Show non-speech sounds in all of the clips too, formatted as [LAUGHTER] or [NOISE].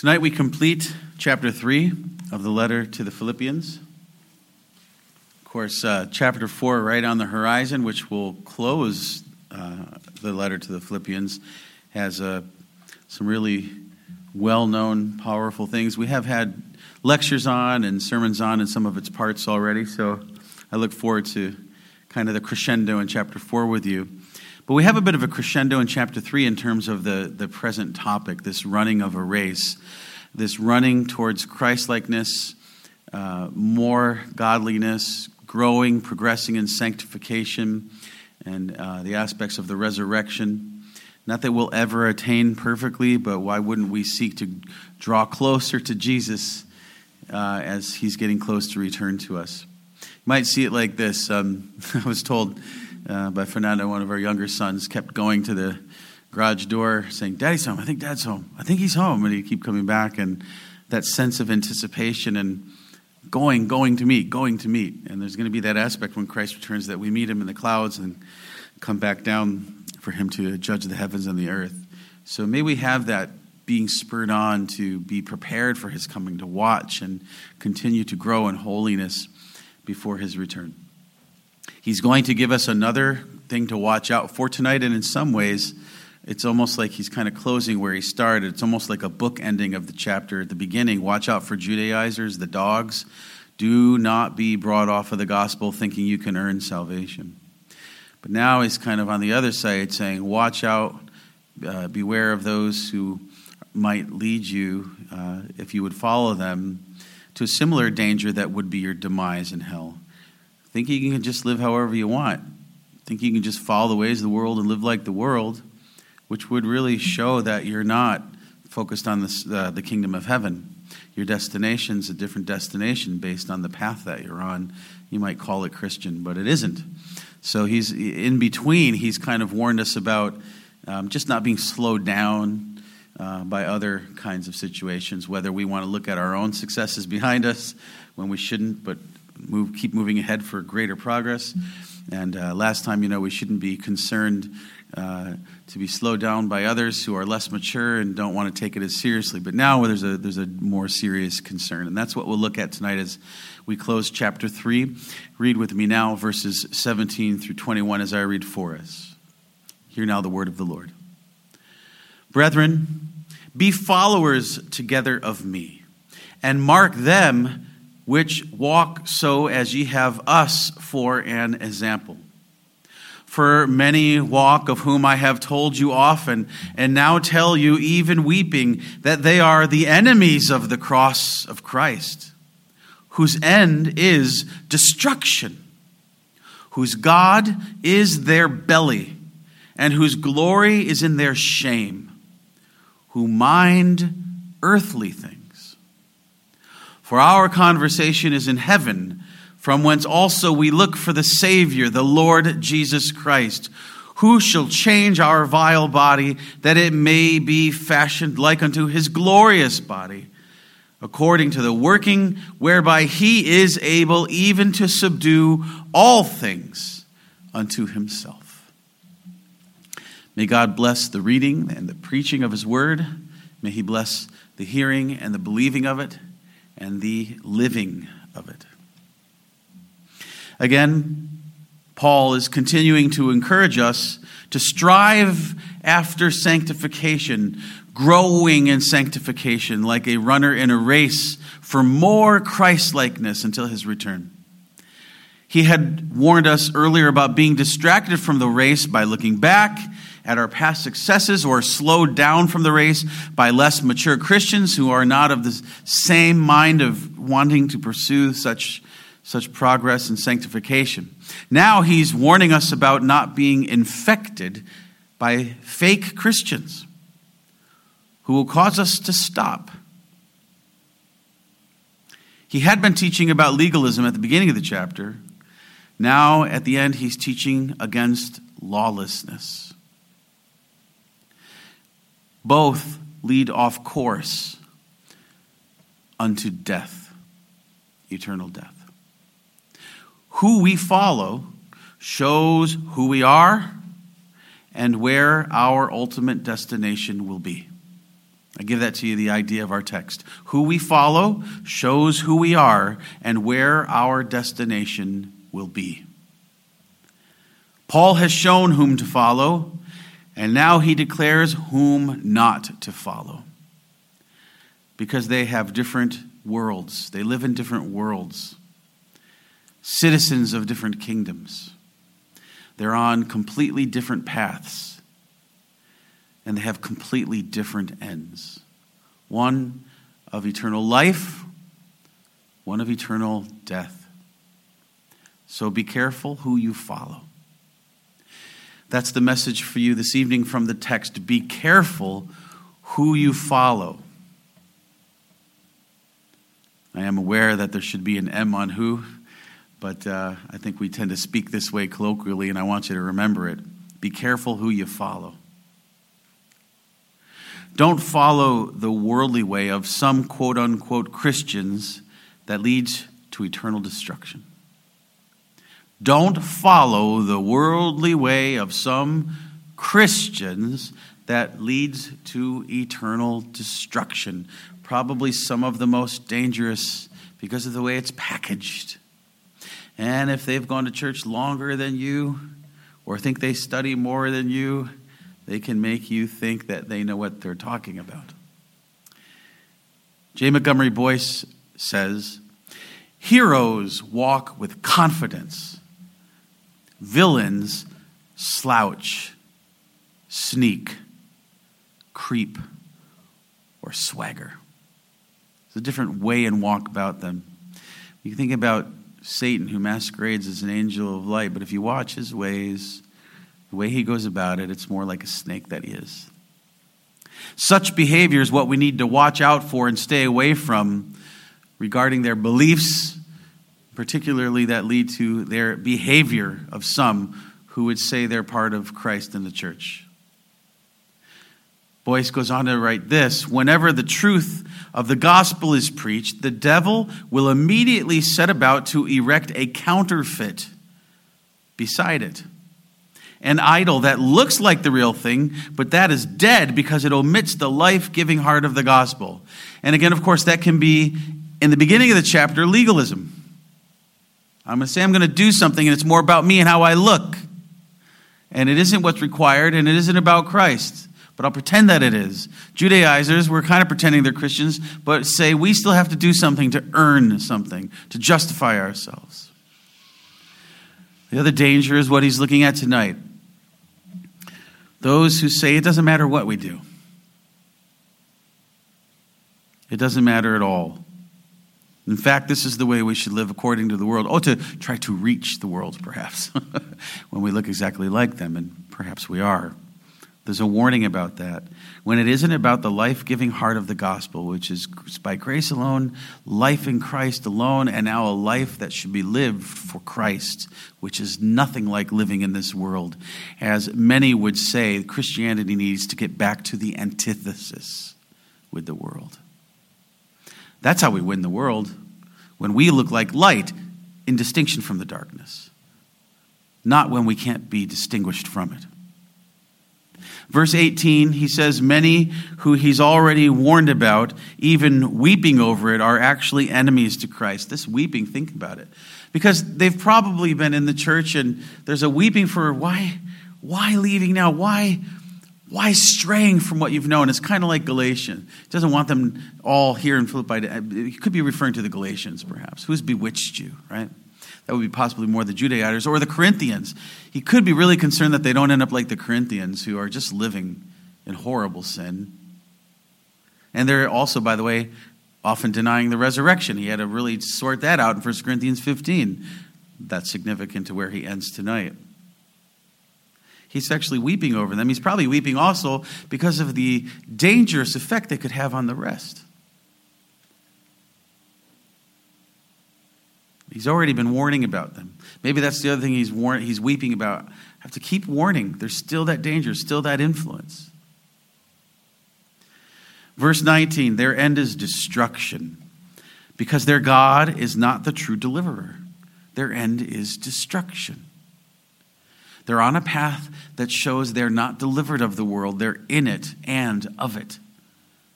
Tonight we complete chapter 3 of the letter to the Philippians. Of course, uh, chapter 4 right on the horizon, which will close uh, the letter to the Philippians, has uh, some really well known, powerful things. We have had lectures on and sermons on in some of its parts already, so I look forward to kind of the crescendo in chapter 4 with you. But we have a bit of a crescendo in chapter 3 in terms of the, the present topic, this running of a race, this running towards Christlikeness, uh, more godliness, growing, progressing in sanctification, and uh, the aspects of the resurrection. Not that we'll ever attain perfectly, but why wouldn't we seek to draw closer to Jesus uh, as he's getting close to return to us? You might see it like this. Um, [LAUGHS] I was told uh, by Fernando, one of our younger sons, kept going to the garage door saying, Daddy's home. I think Dad's home. I think he's home. And he'd keep coming back. And that sense of anticipation and going, going to meet, going to meet. And there's going to be that aspect when Christ returns that we meet him in the clouds and come back down for him to judge the heavens and the earth. So may we have that being spurred on to be prepared for his coming, to watch and continue to grow in holiness before his return. He's going to give us another thing to watch out for tonight, and in some ways, it's almost like he's kind of closing where he started. It's almost like a book ending of the chapter at the beginning. Watch out for Judaizers, the dogs. Do not be brought off of the gospel thinking you can earn salvation. But now he's kind of on the other side saying, Watch out, uh, beware of those who might lead you, uh, if you would follow them, to a similar danger that would be your demise in hell. Think you can just live however you want. Think you can just follow the ways of the world and live like the world, which would really show that you're not focused on this, uh, the kingdom of heaven. Your destination's a different destination based on the path that you're on. You might call it Christian, but it isn't. So he's in between. He's kind of warned us about um, just not being slowed down uh, by other kinds of situations. Whether we want to look at our own successes behind us when we shouldn't, but move, keep moving ahead for greater progress. And uh, last time, you know, we shouldn't be concerned uh, to be slowed down by others who are less mature and don't want to take it as seriously. But now there's a, there's a more serious concern. And that's what we'll look at tonight as we close chapter 3. Read with me now verses 17 through 21 as I read for us. Hear now the word of the Lord. Brethren, be followers together of me, and mark them which walk so as ye have us for an example. For many walk, of whom I have told you often, and now tell you, even weeping, that they are the enemies of the cross of Christ, whose end is destruction, whose God is their belly, and whose glory is in their shame, who mind earthly things for our conversation is in heaven, from whence also we look for the Savior, the Lord Jesus Christ, who shall change our vile body, that it may be fashioned like unto his glorious body, according to the working whereby he is able even to subdue all things unto himself. May God bless the reading and the preaching of his word. May he bless the hearing and the believing of it and the living of it. Again, Paul is continuing to encourage us to strive after sanctification, growing in sanctification like a runner in a race for more Christlikeness until his return. He had warned us earlier about being distracted from the race by looking back at our past successes or slowed down from the race by less mature Christians who are not of the same mind of wanting to pursue such, such progress and sanctification. Now he's warning us about not being infected by fake Christians who will cause us to stop. He had been teaching about legalism at the beginning of the chapter. Now, at the end, he's teaching against lawlessness both lead off course unto death, eternal death. Who we follow shows who we are and where our ultimate destination will be. I give that to you the idea of our text. Who we follow shows who we are and where our destination will be. Paul has shown whom to follow, and now he declares whom not to follow. Because they have different worlds, they live in different worlds, citizens of different kingdoms. They're on completely different paths, and they have completely different ends one of eternal life, one of eternal death. So be careful who you follow. That's the message for you this evening from the text. Be careful who you follow. I am aware that there should be an M on who, but uh, I think we tend to speak this way colloquially, and I want you to remember it. Be careful who you follow. Don't follow the worldly way of some quote unquote Christians that leads to eternal destruction. Don't follow the worldly way of some Christians that leads to eternal destruction. Probably some of the most dangerous because of the way it's packaged. And if they've gone to church longer than you, or think they study more than you, they can make you think that they know what they're talking about. J. Montgomery Boice says Heroes walk with confidence Villains slouch, sneak, creep, or swagger. It's a different way and walk about them. You think about Satan, who masquerades as an angel of light, but if you watch his ways, the way he goes about it, it's more like a snake that he is. Such behavior is what we need to watch out for and stay away from regarding their beliefs particularly that lead to their behavior of some who would say they're part of Christ in the church. Boice goes on to write this Whenever the truth of the gospel is preached, the devil will immediately set about to erect a counterfeit beside it. An idol that looks like the real thing, but that is dead because it omits the life giving heart of the gospel. And again, of course, that can be in the beginning of the chapter legalism. I'm going to say I'm going to do something, and it's more about me and how I look. And it isn't what's required, and it isn't about Christ. But I'll pretend that it is. Judaizers, we're kind of pretending they're Christians, but say we still have to do something to earn something, to justify ourselves. The other danger is what he's looking at tonight. Those who say it doesn't matter what we do, it doesn't matter at all. In fact, this is the way we should live according to the world. Oh, to try to reach the world, perhaps, [LAUGHS] when we look exactly like them, and perhaps we are. There's a warning about that. When it isn't about the life giving heart of the gospel, which is by grace alone, life in Christ alone, and now a life that should be lived for Christ, which is nothing like living in this world. As many would say, Christianity needs to get back to the antithesis with the world. That's how we win the world, when we look like light in distinction from the darkness, not when we can't be distinguished from it. Verse 18, he says, Many who he's already warned about, even weeping over it, are actually enemies to Christ. This weeping, think about it. Because they've probably been in the church and there's a weeping for why, why leaving now? Why, why straying from what you've known? It's kind of like Galatians. He doesn't want them all here in Philippi. He could be referring to the Galatians, perhaps. Who's bewitched you, right? That would be possibly more the Judaizers or the Corinthians. He could be really concerned that they don't end up like the Corinthians, who are just living in horrible sin. And they're also, by the way, often denying the resurrection. He had to really sort that out in 1 Corinthians 15. That's significant to where he ends tonight. He's actually weeping over them. He's probably weeping also because of the dangerous effect they could have on the rest. He's already been warning about them. Maybe that's the other thing he's, war- he's weeping about. I have to keep warning. There's still that danger, still that influence. Verse 19 their end is destruction because their God is not the true deliverer. Their end is destruction. They're on a path that shows they're not delivered of the world, they're in it and of it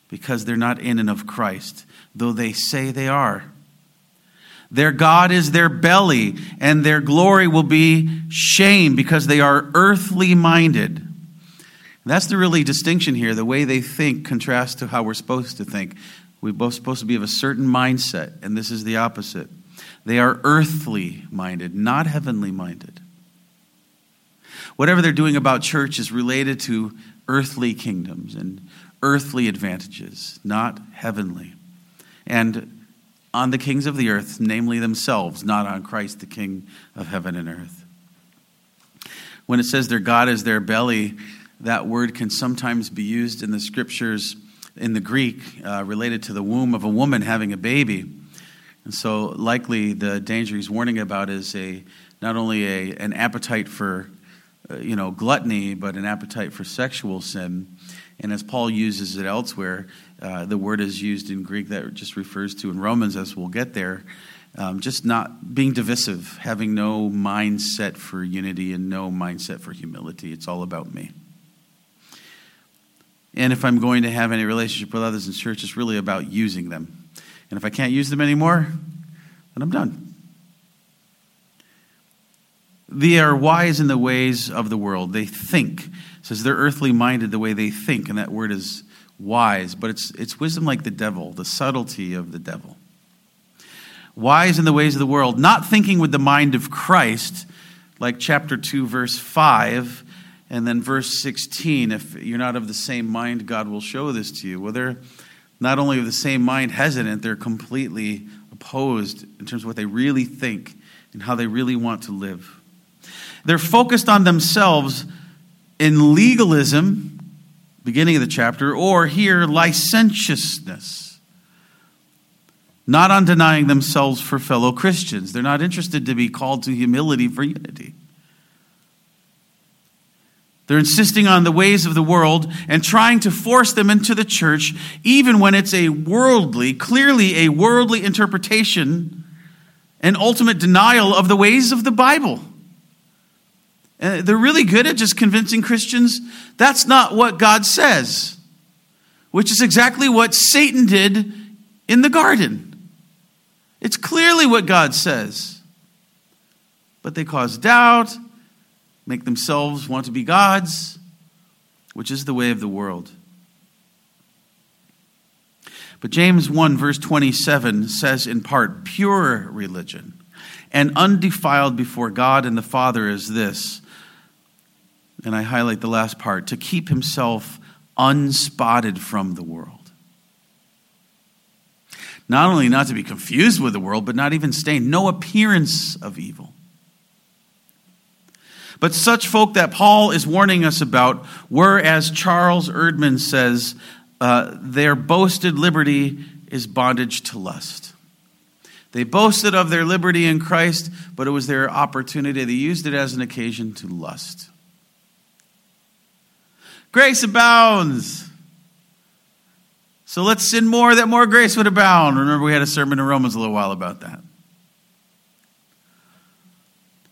because they're not in and of Christ, though they say they are. Their God is their belly, and their glory will be shame because they are earthly minded. That's the really distinction here. The way they think contrasts to how we're supposed to think. We're both supposed to be of a certain mindset, and this is the opposite. They are earthly minded, not heavenly minded. Whatever they're doing about church is related to earthly kingdoms and earthly advantages, not heavenly. And on the kings of the earth, namely themselves, not on Christ, the King of heaven and earth. When it says their God is their belly, that word can sometimes be used in the scriptures in the Greek uh, related to the womb of a woman having a baby. And so, likely, the danger he's warning about is a not only a, an appetite for you know gluttony, but an appetite for sexual sin. And as Paul uses it elsewhere, uh, the word is used in Greek that just refers to in Romans, as we'll get there, um, just not being divisive, having no mindset for unity and no mindset for humility. It's all about me. And if I'm going to have any relationship with others in church, it's really about using them. And if I can't use them anymore, then I'm done. They are wise in the ways of the world. They think. It says they're earthly minded the way they think, and that word is wise, but it's, it's wisdom like the devil, the subtlety of the devil. Wise in the ways of the world, not thinking with the mind of Christ, like chapter 2, verse 5 and then verse 16 if you're not of the same mind, God will show this to you. Well, they're not only of the same mind hesitant, they're completely opposed in terms of what they really think and how they really want to live. They're focused on themselves in legalism, beginning of the chapter, or here, licentiousness. Not on denying themselves for fellow Christians. They're not interested to be called to humility for unity. They're insisting on the ways of the world and trying to force them into the church, even when it's a worldly, clearly a worldly interpretation and ultimate denial of the ways of the Bible. They're really good at just convincing Christians that's not what God says, which is exactly what Satan did in the garden. It's clearly what God says. But they cause doubt make themselves want to be gods, which is the way of the world. But James 1, verse 27 says in part, pure religion and undefiled before God and the Father is this. And I highlight the last part to keep himself unspotted from the world. Not only not to be confused with the world, but not even stained, no appearance of evil. But such folk that Paul is warning us about were, as Charles Erdman says, uh, their boasted liberty is bondage to lust. They boasted of their liberty in Christ, but it was their opportunity. They used it as an occasion to lust. Grace abounds. So let's sin more that more grace would abound. Remember, we had a sermon in Romans a little while about that.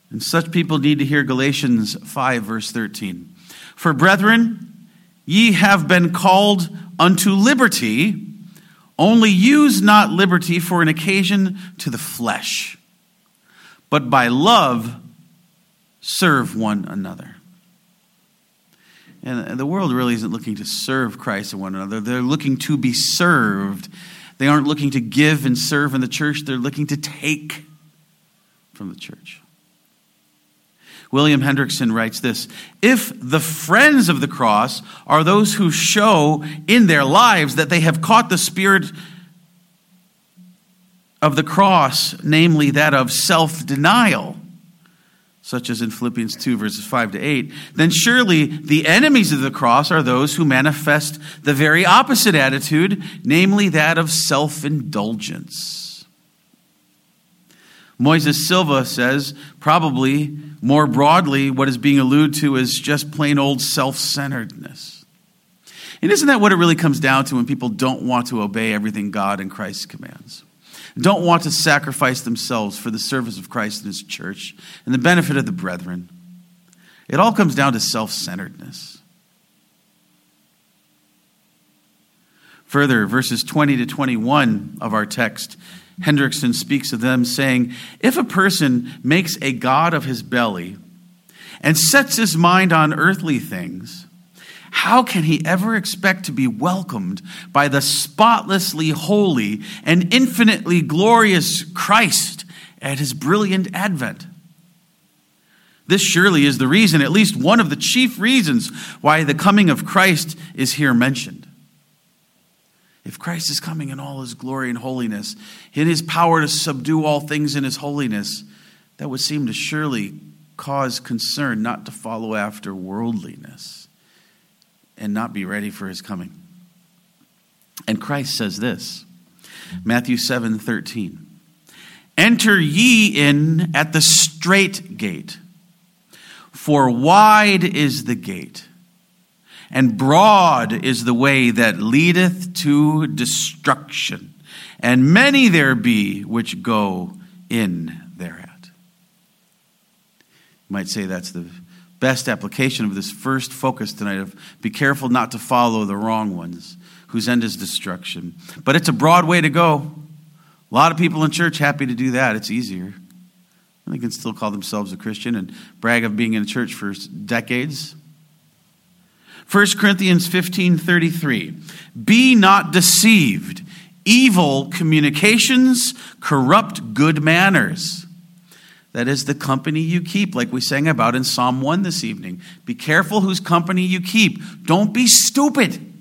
And such people need to hear Galatians 5, verse 13. For brethren, ye have been called unto liberty, only use not liberty for an occasion to the flesh, but by love serve one another. And the world really isn't looking to serve Christ and one another. They're looking to be served. They aren't looking to give and serve in the church, they're looking to take from the church. William Hendriksen writes this If the friends of the cross are those who show in their lives that they have caught the spirit of the cross, namely that of self denial, such as in Philippians 2, verses 5 to 8, then surely the enemies of the cross are those who manifest the very opposite attitude, namely that of self indulgence. Moises Silva says, probably more broadly, what is being alluded to is just plain old self centeredness. And isn't that what it really comes down to when people don't want to obey everything God and Christ commands? Don't want to sacrifice themselves for the service of Christ and His church and the benefit of the brethren. It all comes down to self centeredness. Further, verses 20 to 21 of our text, Hendriksen speaks of them saying, If a person makes a God of his belly and sets his mind on earthly things, how can he ever expect to be welcomed by the spotlessly holy and infinitely glorious Christ at his brilliant advent? This surely is the reason, at least one of the chief reasons, why the coming of Christ is here mentioned. If Christ is coming in all his glory and holiness, in his power to subdue all things in his holiness, that would seem to surely cause concern not to follow after worldliness and not be ready for his coming. And Christ says this Matthew 7 13. Enter ye in at the strait gate, for wide is the gate and broad is the way that leadeth to destruction, and many there be which go in thereat. You might say that's the best application of this first focus tonight of be careful not to follow the wrong ones whose end is destruction. But it's a broad way to go. A lot of people in church happy to do that. It's easier. They can still call themselves a Christian and brag of being in a church for decades. 1 Corinthians 15 33. Be not deceived. Evil communications corrupt good manners. That is the company you keep, like we sang about in Psalm 1 this evening. Be careful whose company you keep. Don't be stupid.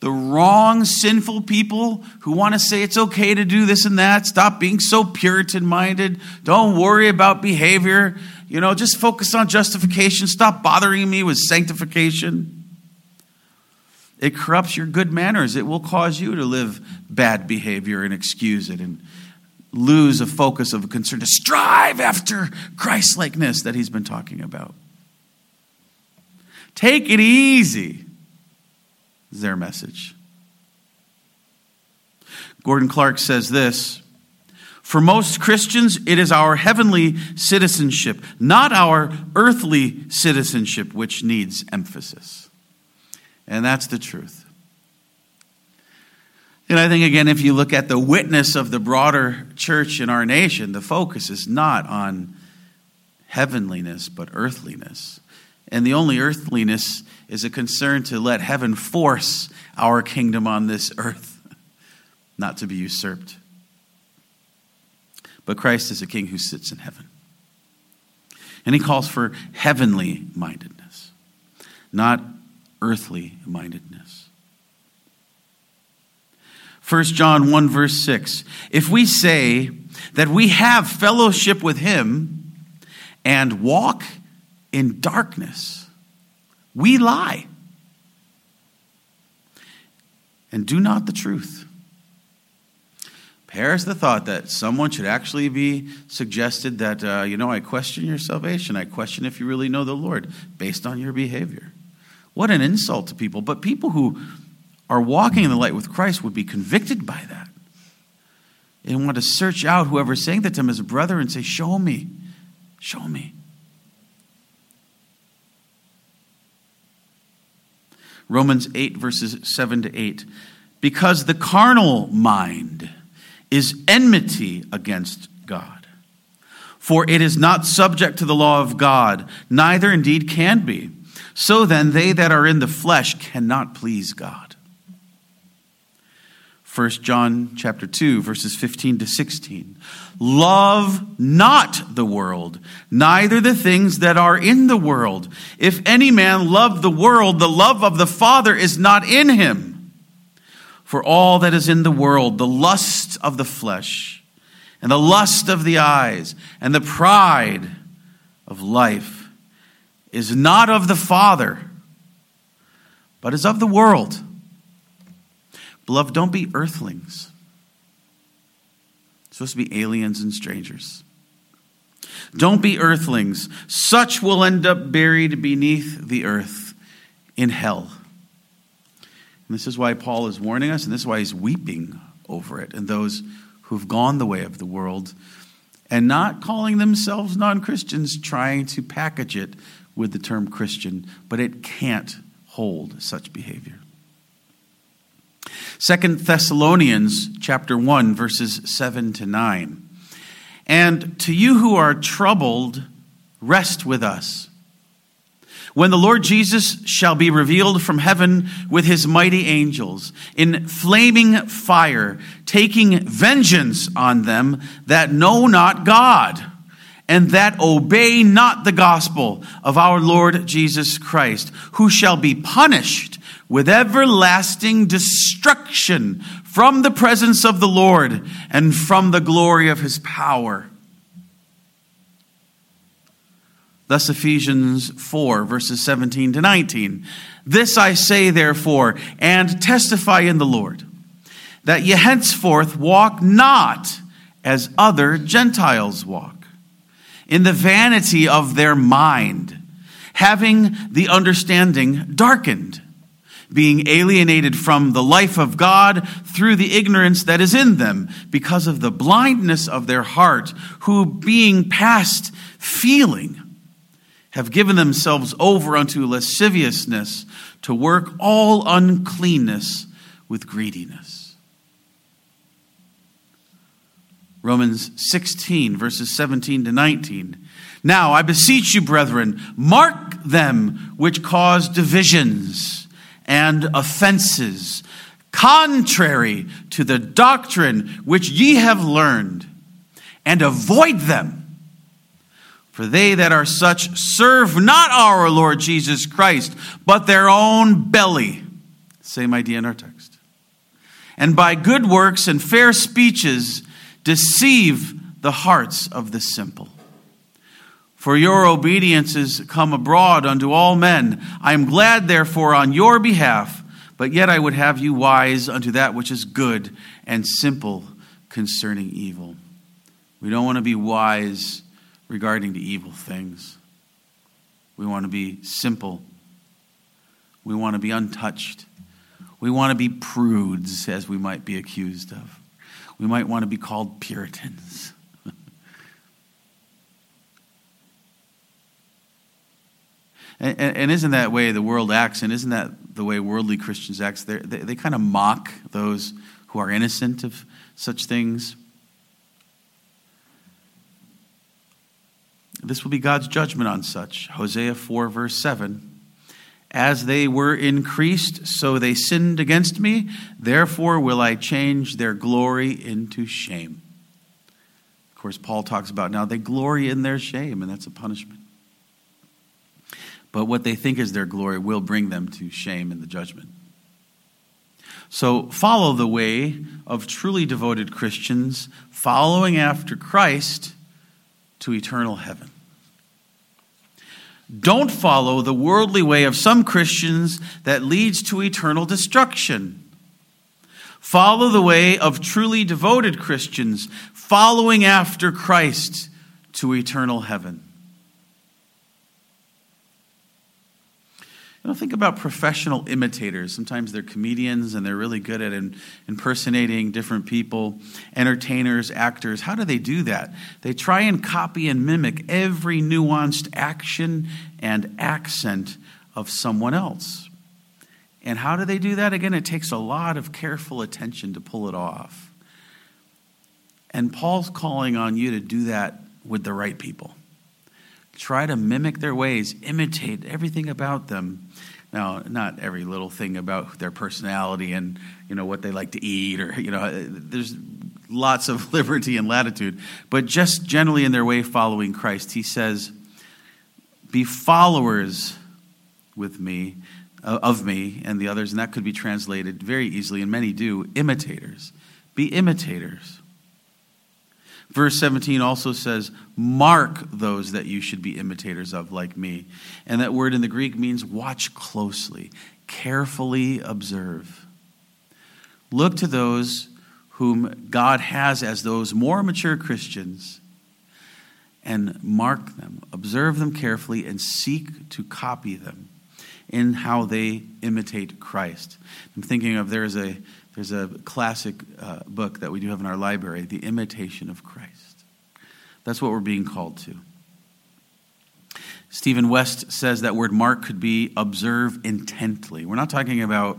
The wrong, sinful people who want to say it's okay to do this and that, stop being so Puritan minded. Don't worry about behavior. You know, just focus on justification. Stop bothering me with sanctification. It corrupts your good manners. It will cause you to live bad behavior and excuse it and lose a focus of a concern to strive after Christ likeness that he's been talking about. Take it easy, is their message. Gordon Clark says this for most Christians, it is our heavenly citizenship, not our earthly citizenship, which needs emphasis. And that's the truth. And I think, again, if you look at the witness of the broader church in our nation, the focus is not on heavenliness, but earthliness. And the only earthliness is a concern to let heaven force our kingdom on this earth, [LAUGHS] not to be usurped but Christ is a king who sits in heaven. And he calls for heavenly mindedness, not earthly mindedness. 1 John 1, verse 6. If we say that we have fellowship with him and walk in darkness, we lie and do not the truth. Perish the thought that someone should actually be suggested that, uh, you know, I question your salvation. I question if you really know the Lord based on your behavior. What an insult to people. But people who are walking in the light with Christ would be convicted by that and want to search out whoever's saying that to him as a brother and say, Show me, show me. Romans 8, verses 7 to 8. Because the carnal mind, is enmity against God. For it is not subject to the law of God, neither indeed can be. So then, they that are in the flesh cannot please God. 1 John chapter 2 verses 15 to 16 Love not the world neither the things that are in the world. If any man love the world the love of the father is not in him. For all that is in the world, the lust of the flesh, and the lust of the eyes, and the pride of life is not of the Father, but is of the world. Beloved, don't be earthlings. It's supposed to be aliens and strangers. Don't be earthlings. Such will end up buried beneath the earth in hell. And this is why Paul is warning us, and this is why he's weeping over it and those who've gone the way of the world and not calling themselves non Christians, trying to package it with the term Christian, but it can't hold such behavior. Second Thessalonians chapter 1 verses 7 to 9. And to you who are troubled, rest with us. When the Lord Jesus shall be revealed from heaven with his mighty angels in flaming fire, taking vengeance on them that know not God and that obey not the gospel of our Lord Jesus Christ, who shall be punished with everlasting destruction from the presence of the Lord and from the glory of his power. Thus, Ephesians 4, verses 17 to 19. This I say, therefore, and testify in the Lord, that ye henceforth walk not as other Gentiles walk, in the vanity of their mind, having the understanding darkened being alienated from the life of God through the ignorance that is in them, because of the blindness of their heart, who being past feeling, have given themselves over unto lasciviousness to work all uncleanness with greediness. Romans 16, verses 17 to 19. Now, I beseech you, brethren, mark them which cause divisions and offenses, contrary to the doctrine which ye have learned, and avoid them. For they that are such serve not our Lord Jesus Christ, but their own belly. Same idea in our text. And by good works and fair speeches deceive the hearts of the simple. For your obedience is come abroad unto all men. I am glad, therefore, on your behalf, but yet I would have you wise unto that which is good and simple concerning evil. We don't want to be wise regarding the evil things. We want to be simple. We want to be untouched. We want to be prudes, as we might be accused of. We might want to be called Puritans. And, and, isn't that way the world acts, and isn't that the way worldly Christians act? They, they, they kind of mock those who are innocent of such things. This will be God's judgment on such. Hosea 4, verse 7. As they were increased, so they sinned against me. Therefore will I change their glory into shame. Of course, Paul talks about now they glory in their shame, and that's a punishment but what they think is their glory will bring them to shame in the judgment. So follow the way of truly devoted Christians, following after Christ to eternal heaven. Don't follow the worldly way of some Christians that leads to eternal destruction. Follow the way of truly devoted Christians, following after Christ to eternal heaven. Think about professional imitators. Sometimes they're comedians and they're really good at impersonating different people, entertainers, actors. How do they do that? They try and copy and mimic every nuanced action and accent of someone else. And how do they do that? Again, it takes a lot of careful attention to pull it off. And Paul's calling on you to do that with the right people try to mimic their ways, imitate everything about them. Now, not every little thing about their personality and you know what they like to eat, or you know, there's lots of [LAUGHS] liberty and latitude, but just generally in their way following Christ, he says, "Be followers with me, uh, of me and the others," and that could be translated very easily, and many do, imitators. Be imitators. Verse 17 also says, Mark those that you should be imitators of, like me. And that word in the Greek means watch closely, carefully observe. Look to those whom God has as those more mature Christians and mark them, observe them carefully, and seek to copy them in how they imitate Christ. I'm thinking of there's a there's a classic uh, book that we do have in our library, The Imitation of Christ. That's what we're being called to. Stephen West says that word mark could be observe intently. We're not talking about,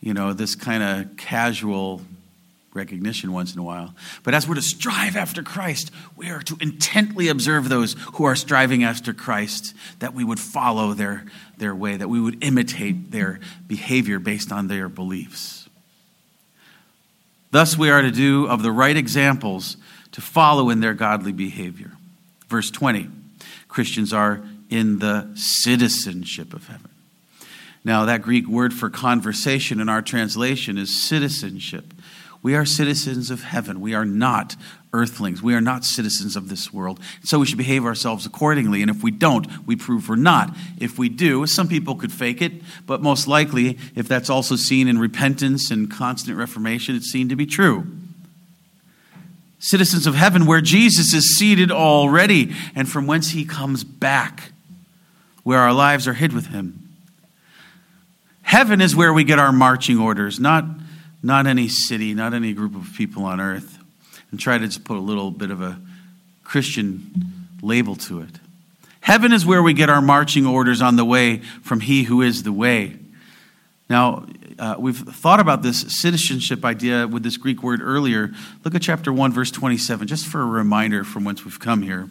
you know, this kind of casual recognition once in a while. But as we're to strive after Christ, we are to intently observe those who are striving after Christ, that we would follow their, their way, that we would imitate their behavior based on their beliefs. Thus, we are to do of the right examples to follow in their godly behavior. Verse 20 Christians are in the citizenship of heaven. Now, that Greek word for conversation in our translation is citizenship. We are citizens of heaven. We are not earthlings. We are not citizens of this world. So we should behave ourselves accordingly. And if we don't, we prove we're not. If we do, some people could fake it, but most likely, if that's also seen in repentance and constant reformation, it's seen to be true. Citizens of heaven, where Jesus is seated already, and from whence he comes back, where our lives are hid with him. Heaven is where we get our marching orders, not not any city, not any group of people on earth, and try to just put a little bit of a Christian label to it. Heaven is where we get our marching orders on the way from He who is the way. Now, uh, we've thought about this citizenship idea with this Greek word earlier. Look at chapter 1, verse 27, just for a reminder from whence we've come here.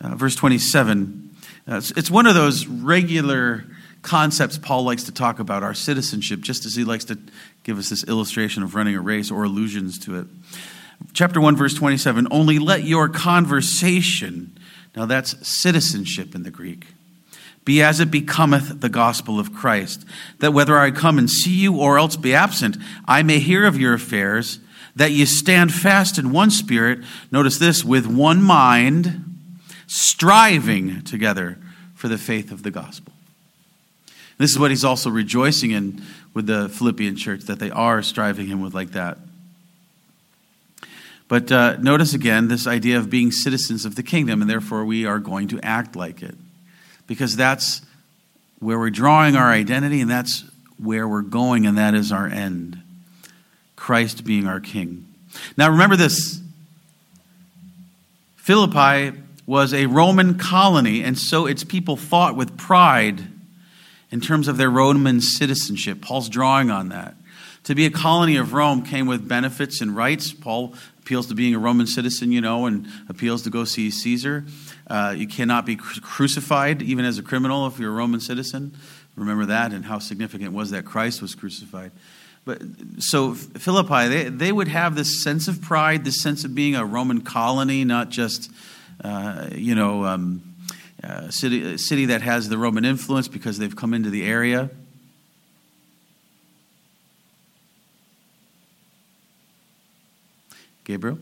Uh, verse 27, uh, it's, it's one of those regular concepts Paul likes to talk about, our citizenship, just as he likes to give us this illustration of running a race or allusions to it. Chapter 1, verse 27 Only let your conversation, now that's citizenship in the Greek, be as it becometh the gospel of Christ, that whether I come and see you or else be absent, I may hear of your affairs, that ye stand fast in one spirit, notice this, with one mind, striving together for the faith of the gospel. This is what he's also rejoicing in with the Philippian church, that they are striving him with like that. But uh, notice again this idea of being citizens of the kingdom, and therefore we are going to act like it. Because that's where we're drawing our identity, and that's where we're going, and that is our end. Christ being our king. Now remember this Philippi was a Roman colony, and so its people fought with pride in terms of their Roman citizenship. Paul's drawing on that. To be a colony of Rome came with benefits and rights. Paul appeals to being a Roman citizen, you know, and appeals to go see Caesar. Uh, you cannot be crucified, even as a criminal, if you're a Roman citizen. Remember that and how significant was that Christ was crucified. But so Philippi, they, they would have this sense of pride, this sense of being a Roman colony, not just, uh, you know, um, uh, city, a city that has the Roman influence because they've come into the area. Gabriel?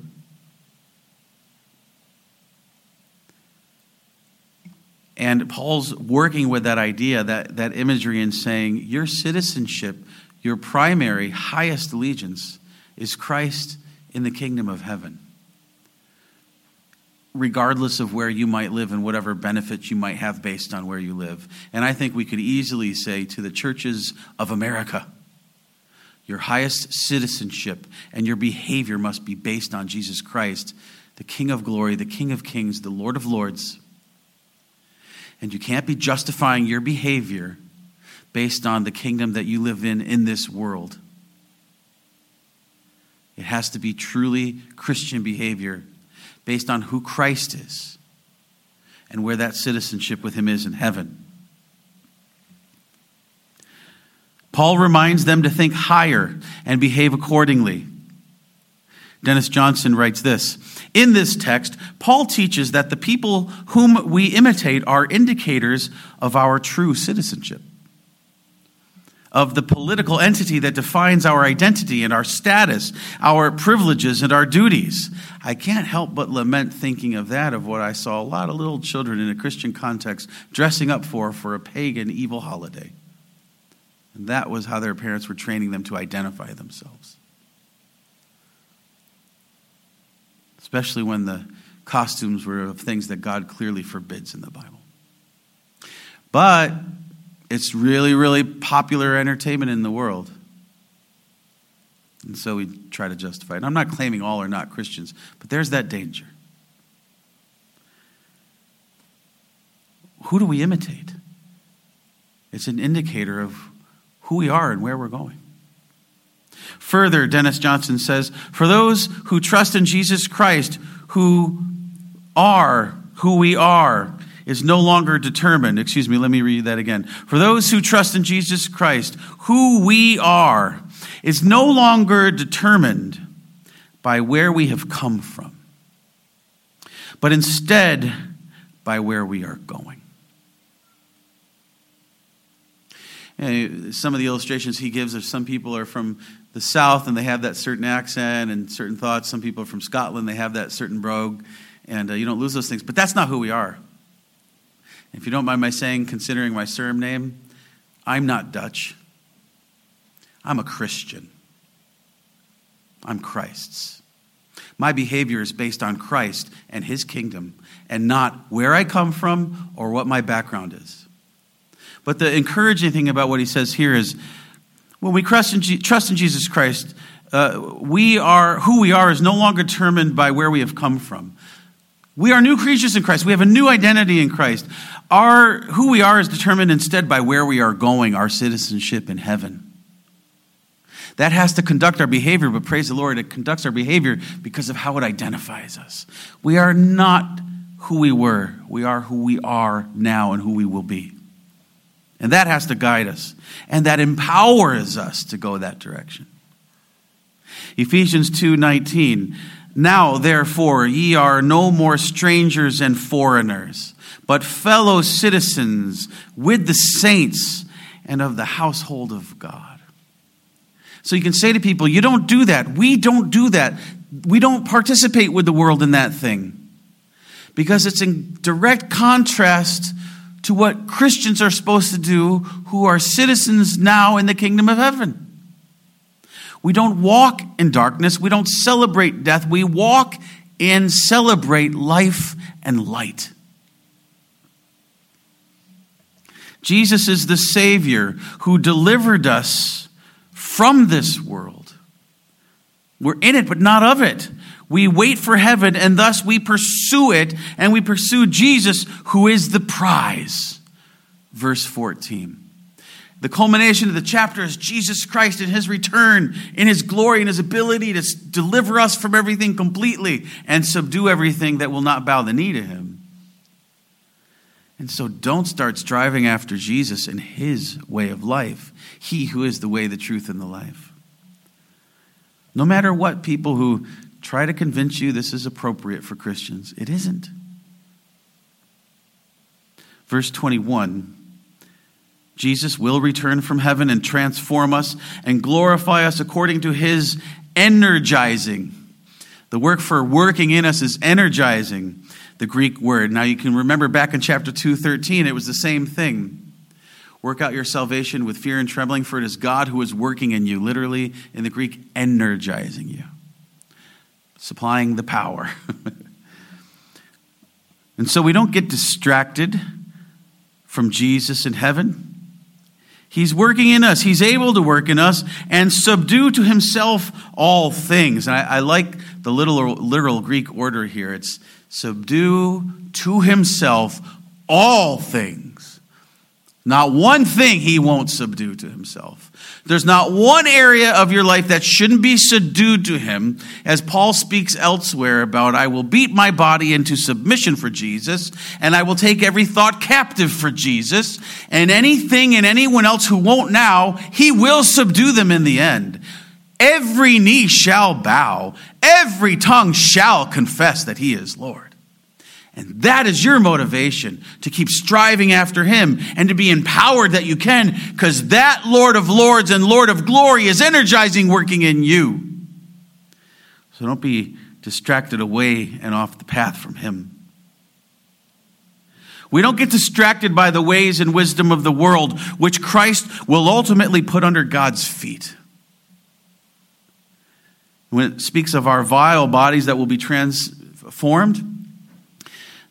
And Paul's working with that idea, that, that imagery, and saying, Your citizenship, your primary, highest allegiance is Christ in the kingdom of heaven regardless of where you might live and whatever benefits you might have based on where you live. And I think we could easily say to the churches of America, your highest citizenship and your behavior must be based on Jesus Christ, the King of glory, the King of kings, the Lord of lords. And you can't be justifying your behavior based on the kingdom that you live in in this world. It has to be truly Christian behavior based on who Christ is and where that citizenship with him is in heaven. Paul reminds them to think higher and behave accordingly. Dennis Johnson writes this In this text, Paul teaches that the people whom we imitate are indicators of our true citizenship of the political entity that defines our identity and our status, our privileges and our duties. I can't help but lament thinking of that, of what I saw a lot of little children in a Christian context dressing up for for a pagan evil holiday. And that was how their parents were training them to identify themselves. Especially when the costumes were of things that God clearly forbids in the Bible. But it's really, really popular entertainment in the world. And so we try to justify it. And I'm not claiming all are not Christians, but there's that danger. Who do we imitate? It's an indicator of who we are and where we're going. Further, Dennis Johnson says, For those who trust in Jesus Christ, who are who we are, is no longer determined. Excuse me, let me read that again. For those who trust in Jesus Christ, who we are is no longer determined by where we have come from, but instead by where we are going. Some of the illustrations he gives of some people are from the South and they have that certain accent and certain thoughts. Some people are from Scotland, they have that certain brogue, and uh, you don't lose those things. But that's not who we are. If you don't mind my saying, considering my surname, I'm not Dutch. I'm a Christian. I'm Christ's. My behavior is based on Christ and his kingdom and not where I come from or what my background is. But the encouraging thing about what he says here is when we trust in, trust in Jesus Christ, uh, we are who we are is no longer determined by where we have come from. We are new creatures in Christ. We have a new identity in Christ. Our who we are is determined instead by where we are going, our citizenship in heaven. That has to conduct our behavior, but praise the Lord, it conducts our behavior because of how it identifies us. We are not who we were, we are who we are now and who we will be. And that has to guide us, and that empowers us to go that direction. Ephesians 2:19 Now therefore ye are no more strangers and foreigners, but fellow citizens with the saints and of the household of God. So you can say to people, You don't do that. We don't do that. We don't participate with the world in that thing. Because it's in direct contrast to what Christians are supposed to do who are citizens now in the kingdom of heaven. We don't walk in darkness. We don't celebrate death. We walk and celebrate life and light. Jesus is the Savior who delivered us from this world. We're in it, but not of it. We wait for heaven, and thus we pursue it, and we pursue Jesus, who is the prize. Verse 14. The culmination of the chapter is Jesus Christ in his return, in his glory, and his ability to deliver us from everything completely and subdue everything that will not bow the knee to him. And so don't start striving after Jesus and his way of life. He who is the way, the truth, and the life. No matter what people who try to convince you this is appropriate for Christians, it isn't. Verse 21 Jesus will return from heaven and transform us and glorify us according to his energizing. The work for working in us is energizing the Greek word. Now you can remember back in chapter 2:13 it was the same thing. Work out your salvation with fear and trembling for it is God who is working in you, literally in the Greek energizing you. Supplying the power. [LAUGHS] and so we don't get distracted from Jesus in heaven. He's working in us. He's able to work in us and subdue to himself all things. And I, I like the literal, literal Greek order here. It's subdue to himself all things. Not one thing he won't subdue to himself. There's not one area of your life that shouldn't be subdued to him, as Paul speaks elsewhere about, I will beat my body into submission for Jesus, and I will take every thought captive for Jesus, and anything and anyone else who won't now, he will subdue them in the end. Every knee shall bow, every tongue shall confess that he is Lord. And that is your motivation to keep striving after him and to be empowered that you can, because that Lord of Lords and Lord of Glory is energizing working in you. So don't be distracted away and off the path from him. We don't get distracted by the ways and wisdom of the world, which Christ will ultimately put under God's feet when it speaks of our vile bodies that will be transformed,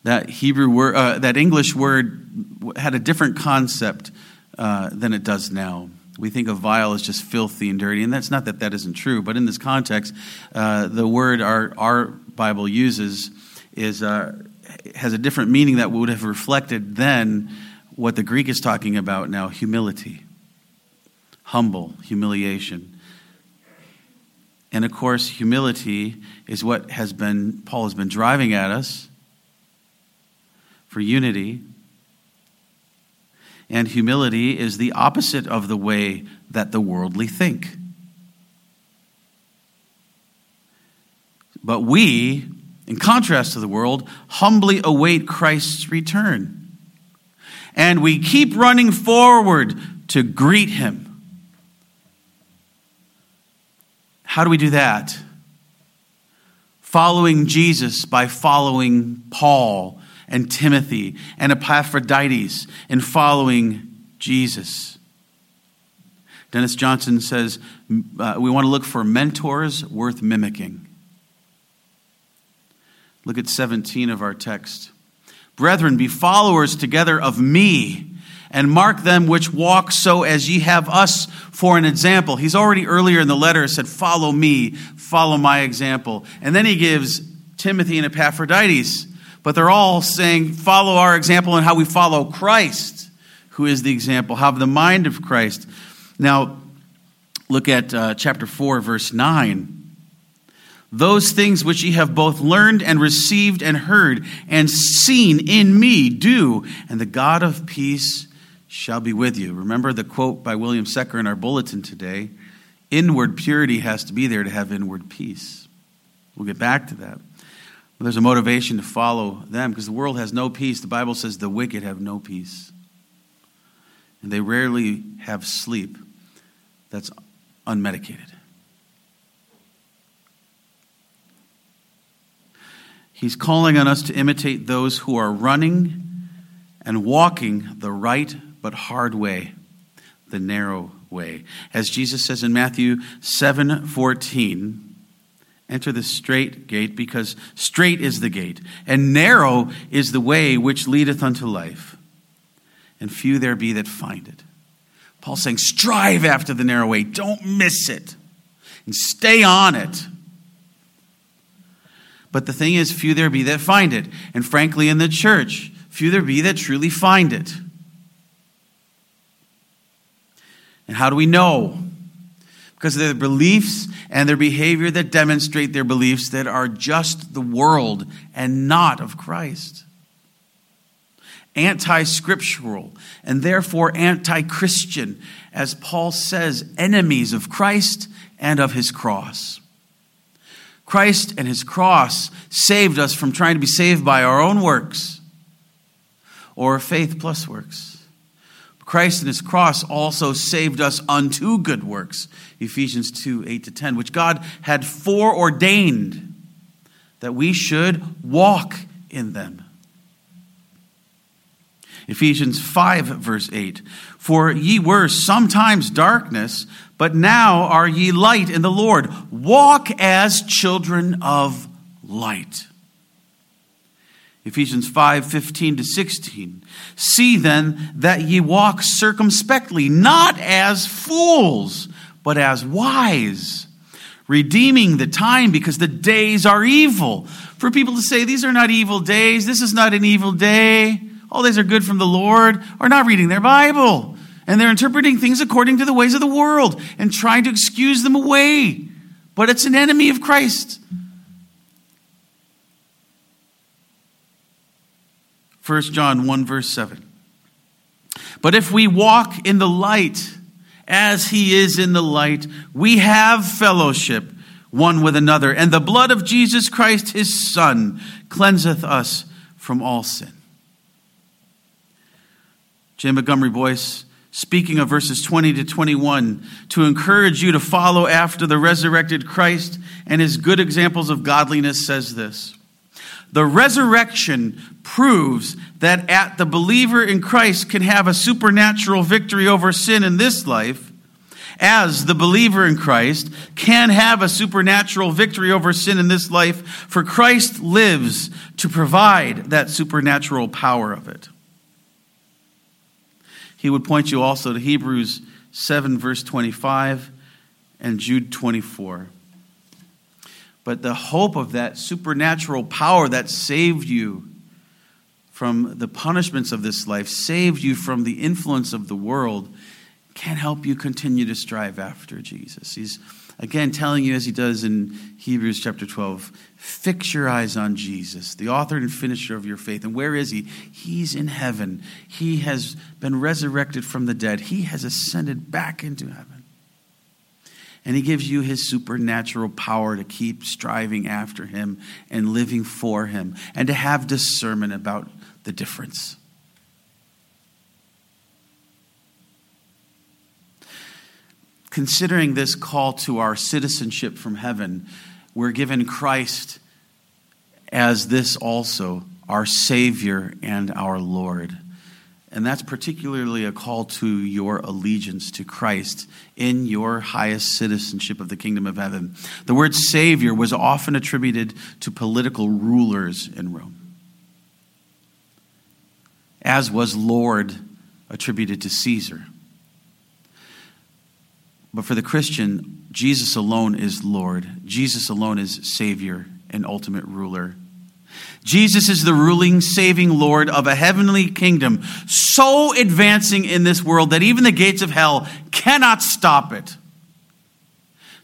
that Hebrew word, uh, that English word had a different concept uh, than it does now. We think of vile as just filthy and dirty, and that's not that that isn't true. But in this context, uh, the word our our Bible uses is uh, has a different meaning that would have reflected then what the Greek is talking about now: humility, humble, humiliation And of course, humility is what has been Paul has been driving at us for unity. And humility is the opposite of the way that the worldly think. But we, in contrast to the world, humbly await Christ's return. And we keep running forward to greet him. How do we do that? Following Jesus by following Paul and Timothy and Epaphroditus and following Jesus. Dennis Johnson says uh, we want to look for mentors worth mimicking. Look at 17 of our text. Brethren, be followers together of me and mark them which walk so as ye have us for an example. He's already earlier in the letter said, Follow me, follow my example. And then he gives Timothy and Epaphroditus, but they're all saying, Follow our example and how we follow Christ, who is the example. Have the mind of Christ. Now, look at uh, chapter 4, verse 9 those things which ye have both learned and received and heard and seen in me do, and the God of peace shall be with you. Remember the quote by William Secker in our bulletin today inward purity has to be there to have inward peace. We'll get back to that. There's a motivation to follow them because the world has no peace. The Bible says the wicked have no peace. And they rarely have sleep that's unmedicated. He's calling on us to imitate those who are running and walking the right but hard way, the narrow way. As Jesus says in Matthew 7 14, enter the straight gate, because straight is the gate, and narrow is the way which leadeth unto life, and few there be that find it. Paul's saying, strive after the narrow way, don't miss it, and stay on it. But the thing is, few there be that find it. And frankly, in the church, few there be that truly find it. And how do we know? Because their beliefs and their behavior that demonstrate their beliefs that are just the world and not of Christ. Anti scriptural and therefore anti Christian, as Paul says, enemies of Christ and of his cross. Christ and his cross saved us from trying to be saved by our own works or faith plus works. Christ and his cross also saved us unto good works. Ephesians 2 8 to 10, which God had foreordained that we should walk in them. Ephesians 5, verse 8. For ye were sometimes darkness, but now are ye light in the Lord. Walk as children of light. Ephesians 5 15 to 16. See then that ye walk circumspectly, not as fools, but as wise, redeeming the time because the days are evil. For people to say, these are not evil days, this is not an evil day, all days are good from the Lord, are not reading their Bible. And they're interpreting things according to the ways of the world and trying to excuse them away. But it's an enemy of Christ. 1 John 1, verse 7. But if we walk in the light, as he is in the light, we have fellowship one with another, and the blood of Jesus Christ, his Son, cleanseth us from all sin. J. Montgomery Boice, speaking of verses 20 to 21, to encourage you to follow after the resurrected Christ and his good examples of godliness, says this the resurrection proves that at the believer in Christ can have a supernatural victory over sin in this life, as the believer in Christ can have a supernatural victory over sin in this life, for Christ lives to provide that supernatural power of it. He would point you also to Hebrews 7, verse 25, and Jude 24. But the hope of that supernatural power that saved you from the punishments of this life, saved you from the influence of the world, can help you continue to strive after Jesus. He's Again, telling you as he does in Hebrews chapter 12 fix your eyes on Jesus, the author and finisher of your faith. And where is he? He's in heaven. He has been resurrected from the dead, he has ascended back into heaven. And he gives you his supernatural power to keep striving after him and living for him and to have discernment about the difference. Considering this call to our citizenship from heaven, we're given Christ as this also, our Savior and our Lord. And that's particularly a call to your allegiance to Christ in your highest citizenship of the kingdom of heaven. The word Savior was often attributed to political rulers in Rome, as was Lord attributed to Caesar. But for the Christian, Jesus alone is Lord, Jesus alone is Savior and ultimate ruler. Jesus is the ruling, saving Lord of a heavenly kingdom, so advancing in this world that even the gates of hell cannot stop it.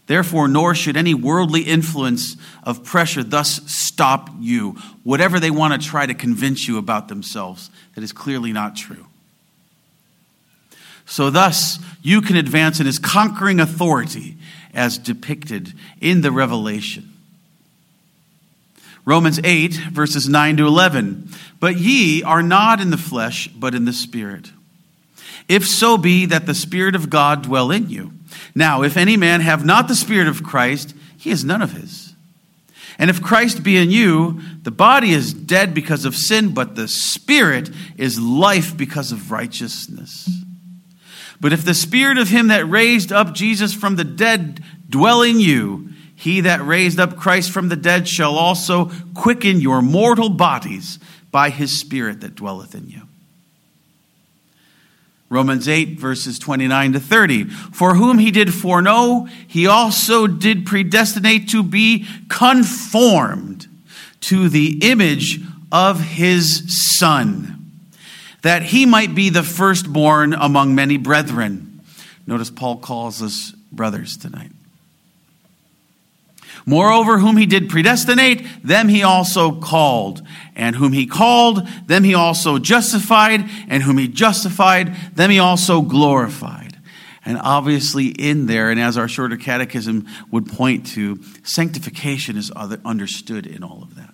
Therefore, nor should any worldly influence of pressure thus stop you, whatever they want to try to convince you about themselves that is clearly not true. So, thus, you can advance in his conquering authority as depicted in the revelation. Romans 8, verses 9 to 11. But ye are not in the flesh, but in the Spirit. If so be that the Spirit of God dwell in you. Now, if any man have not the Spirit of Christ, he is none of his. And if Christ be in you, the body is dead because of sin, but the Spirit is life because of righteousness. But if the Spirit of him that raised up Jesus from the dead dwell in you, he that raised up Christ from the dead shall also quicken your mortal bodies by his Spirit that dwelleth in you. Romans 8, verses 29 to 30. For whom he did foreknow, he also did predestinate to be conformed to the image of his Son, that he might be the firstborn among many brethren. Notice Paul calls us brothers tonight. Moreover, whom he did predestinate, them he also called. And whom he called, them he also justified. And whom he justified, them he also glorified. And obviously, in there, and as our shorter catechism would point to, sanctification is understood in all of that.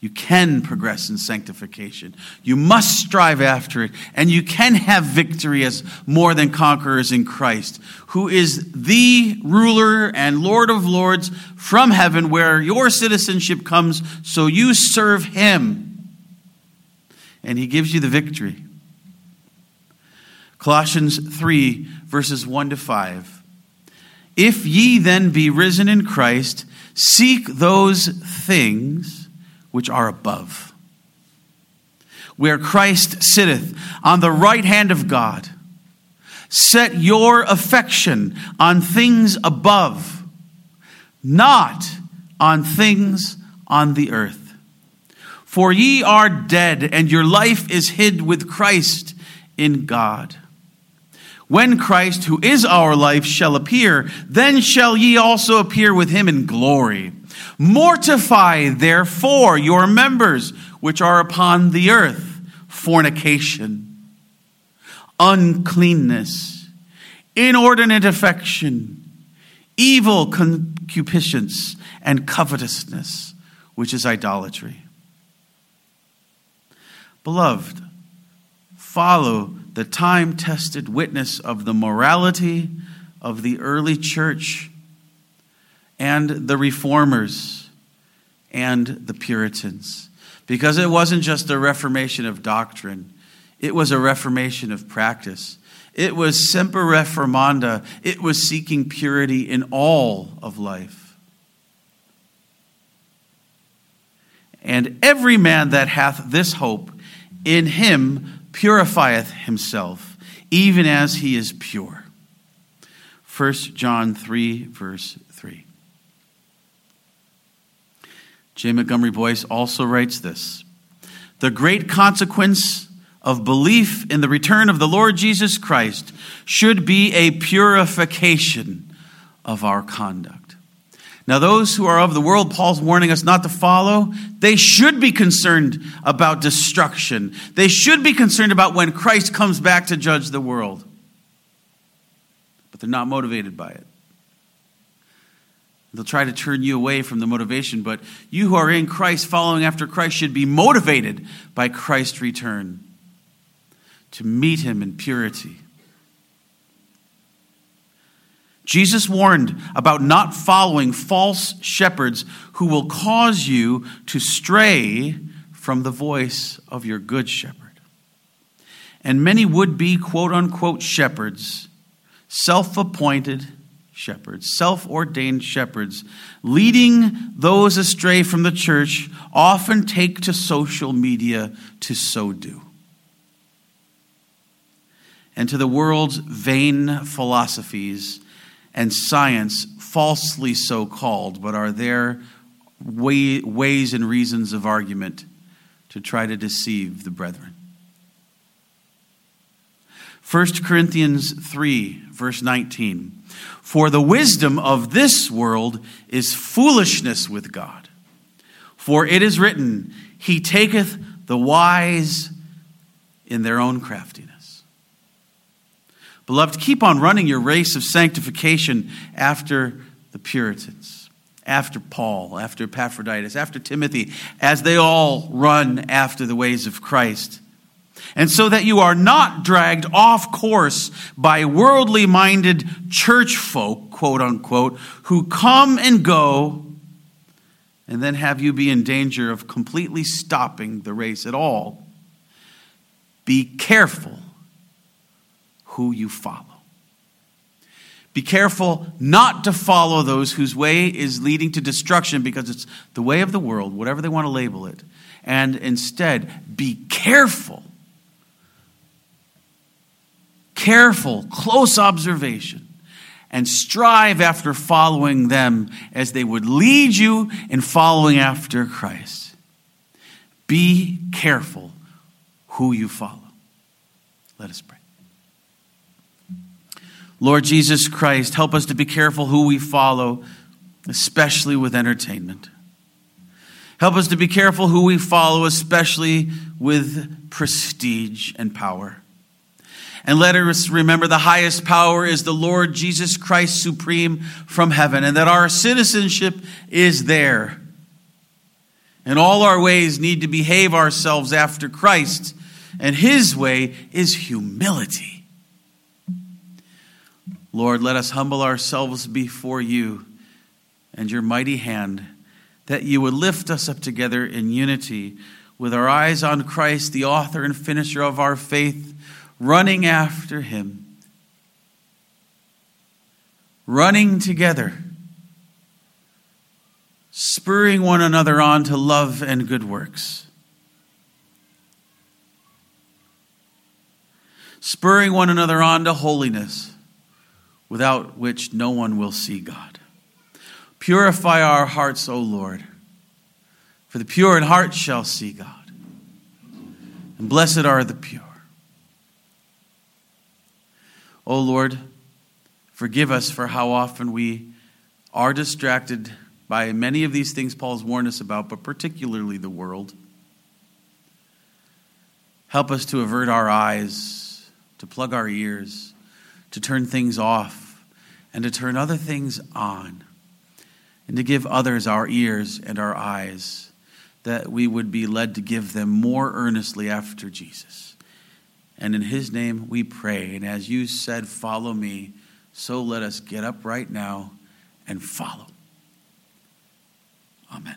You can progress in sanctification. You must strive after it. And you can have victory as more than conquerors in Christ, who is the ruler and Lord of lords from heaven, where your citizenship comes, so you serve him. And he gives you the victory. Colossians 3, verses 1 to 5. If ye then be risen in Christ, seek those things which are above, where Christ sitteth on the right hand of God. Set your affection on things above, not on things on the earth. For ye are dead, and your life is hid with Christ in God. When Christ, who is our life, shall appear, then shall ye also appear with him in glory. Mortify, therefore, your members which are upon the earth. Fornication, uncleanness, inordinate affection, evil concupiscence, and covetousness, which is idolatry. Beloved, follow the time tested witness of the morality of the early church and the reformers and the Puritans. Because it wasn't just a reformation of doctrine, it was a reformation of practice. It was semper reformanda, it was seeking purity in all of life. And every man that hath this hope in him purifieth himself, even as he is pure. 1 John 3, verse 3. J. Montgomery Boice also writes this The great consequence of belief in the return of the Lord Jesus Christ should be a purification of our conduct. Now, those who are of the world, Paul's warning us not to follow, they should be concerned about destruction. They should be concerned about when Christ comes back to judge the world. But they're not motivated by it. They'll try to turn you away from the motivation, but you who are in Christ, following after Christ, should be motivated by Christ's return to meet him in purity. Jesus warned about not following false shepherds who will cause you to stray from the voice of your good shepherd. And many would be quote unquote shepherds, self appointed shepherds, self ordained shepherds, leading those astray from the church, often take to social media to so do. And to the world's vain philosophies and science, falsely so called, but are there way, ways and reasons of argument to try to deceive the brethren. 1 Corinthians 3, verse 19. For the wisdom of this world is foolishness with God. For it is written, He taketh the wise in their own craftiness. Beloved, keep on running your race of sanctification after the Puritans, after Paul, after Epaphroditus, after Timothy, as they all run after the ways of Christ and so that you are not dragged off course by worldly minded church folk, quote unquote, who come and go and then have you be in danger of completely stopping the race at all. Be careful who you follow. Be careful not to follow those whose way is leading to destruction because it's the way of the world, whatever they want to label it. And instead, be careful careful, close observation, and strive after following them as they would lead you in following after Christ. Be careful who you follow. Let us pray. Lord Jesus Christ, help us to be careful who we follow, especially with entertainment. Help us to be careful who we follow, especially with prestige and power. And let us remember the highest power is the Lord Jesus Christ supreme from heaven, and that our citizenship is there. In all our ways, need to behave ourselves after Christ, and his way is humility. Lord, let us humble ourselves before you and your mighty hand, that you would lift us up together in unity with our eyes on Christ, the author and finisher of our faith running after him, running together, spurring one another on to love and good works. Spurring one another on to holiness, without which no one will see God. Purify our hearts, O Lord, for the pure in heart shall see God. And blessed are the pure. O oh Lord, forgive us for how often we are distracted by many of these things Paul's warned us about, but particularly the world. Help us to avert our eyes, to plug our ears, to turn things off, and to turn other things on, and to give others our ears and our eyes, that we would be led to give them more earnestly after Jesus. And in his name we pray. And as you said, follow me, so let us get up right now and follow. Amen.